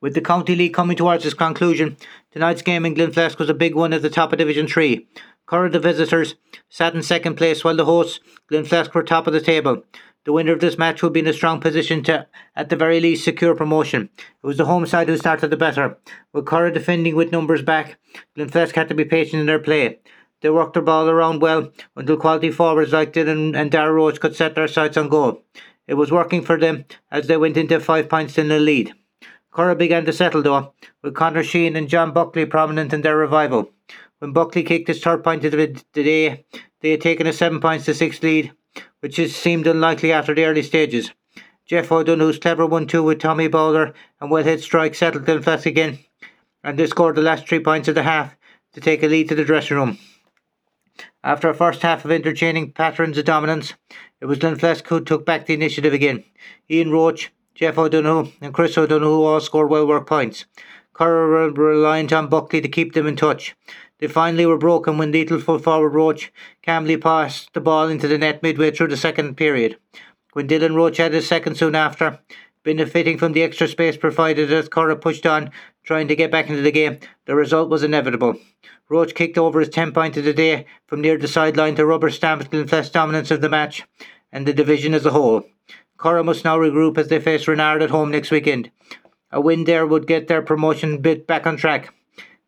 With the County League coming towards its conclusion, tonight's game in Glenflesk was a big one at the top of Division 3. Curragh, the visitors, sat in second place while the hosts, Glenflesk, were top of the table. The winner of this match would be in a strong position to, at the very least, secure promotion. It was the home side who started the better. With Curragh defending with numbers back, Glenflesk had to be patient in their play. They worked their ball around well until quality forwards like Dylan and Dara Roach could set their sights on goal. It was working for them as they went into five points in the lead. Curragh began to settle though, with Connor Sheen and John Buckley prominent in their revival. When Buckley kicked his third point of the day, they had taken a seven points to six lead, which seemed unlikely after the early stages. Jeff O'Donoghue's clever one-two with Tommy Bowler and well-hit strike settled them Glenflesk again, and they scored the last three points of the half to take a lead to the dressing room. After a first half of interchanging patterns of dominance, it was Glenflesk who took back the initiative again. Ian Roach, Jeff O'Donoghue, and Chris O'Donoghue all scored well worked points. Curragh were reliant on Buckley to keep them in touch. They finally were broken when lethal full forward Roach calmly passed the ball into the net midway through the second period. When Dylan Roach had his second soon after, benefiting from the extra space provided as Curragh pushed on, trying to get back into the game, the result was inevitable. Roach kicked over his 10 point of the day from near the sideline to rubber stamp the dominance of the match and the division as a whole. Curragh must now regroup as they face Renard at home next weekend. A win there would get their promotion bit back on track.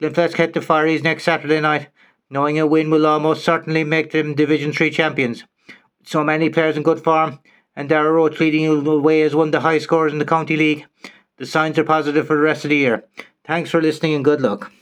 Glenflesk head to Firies next Saturday night, knowing a win will almost certainly make them Division 3 champions. So many players in good form, and Dara Roach leading the way as one of the high scorers in the County League, the signs are positive for the rest of the year. Thanks for listening and good luck.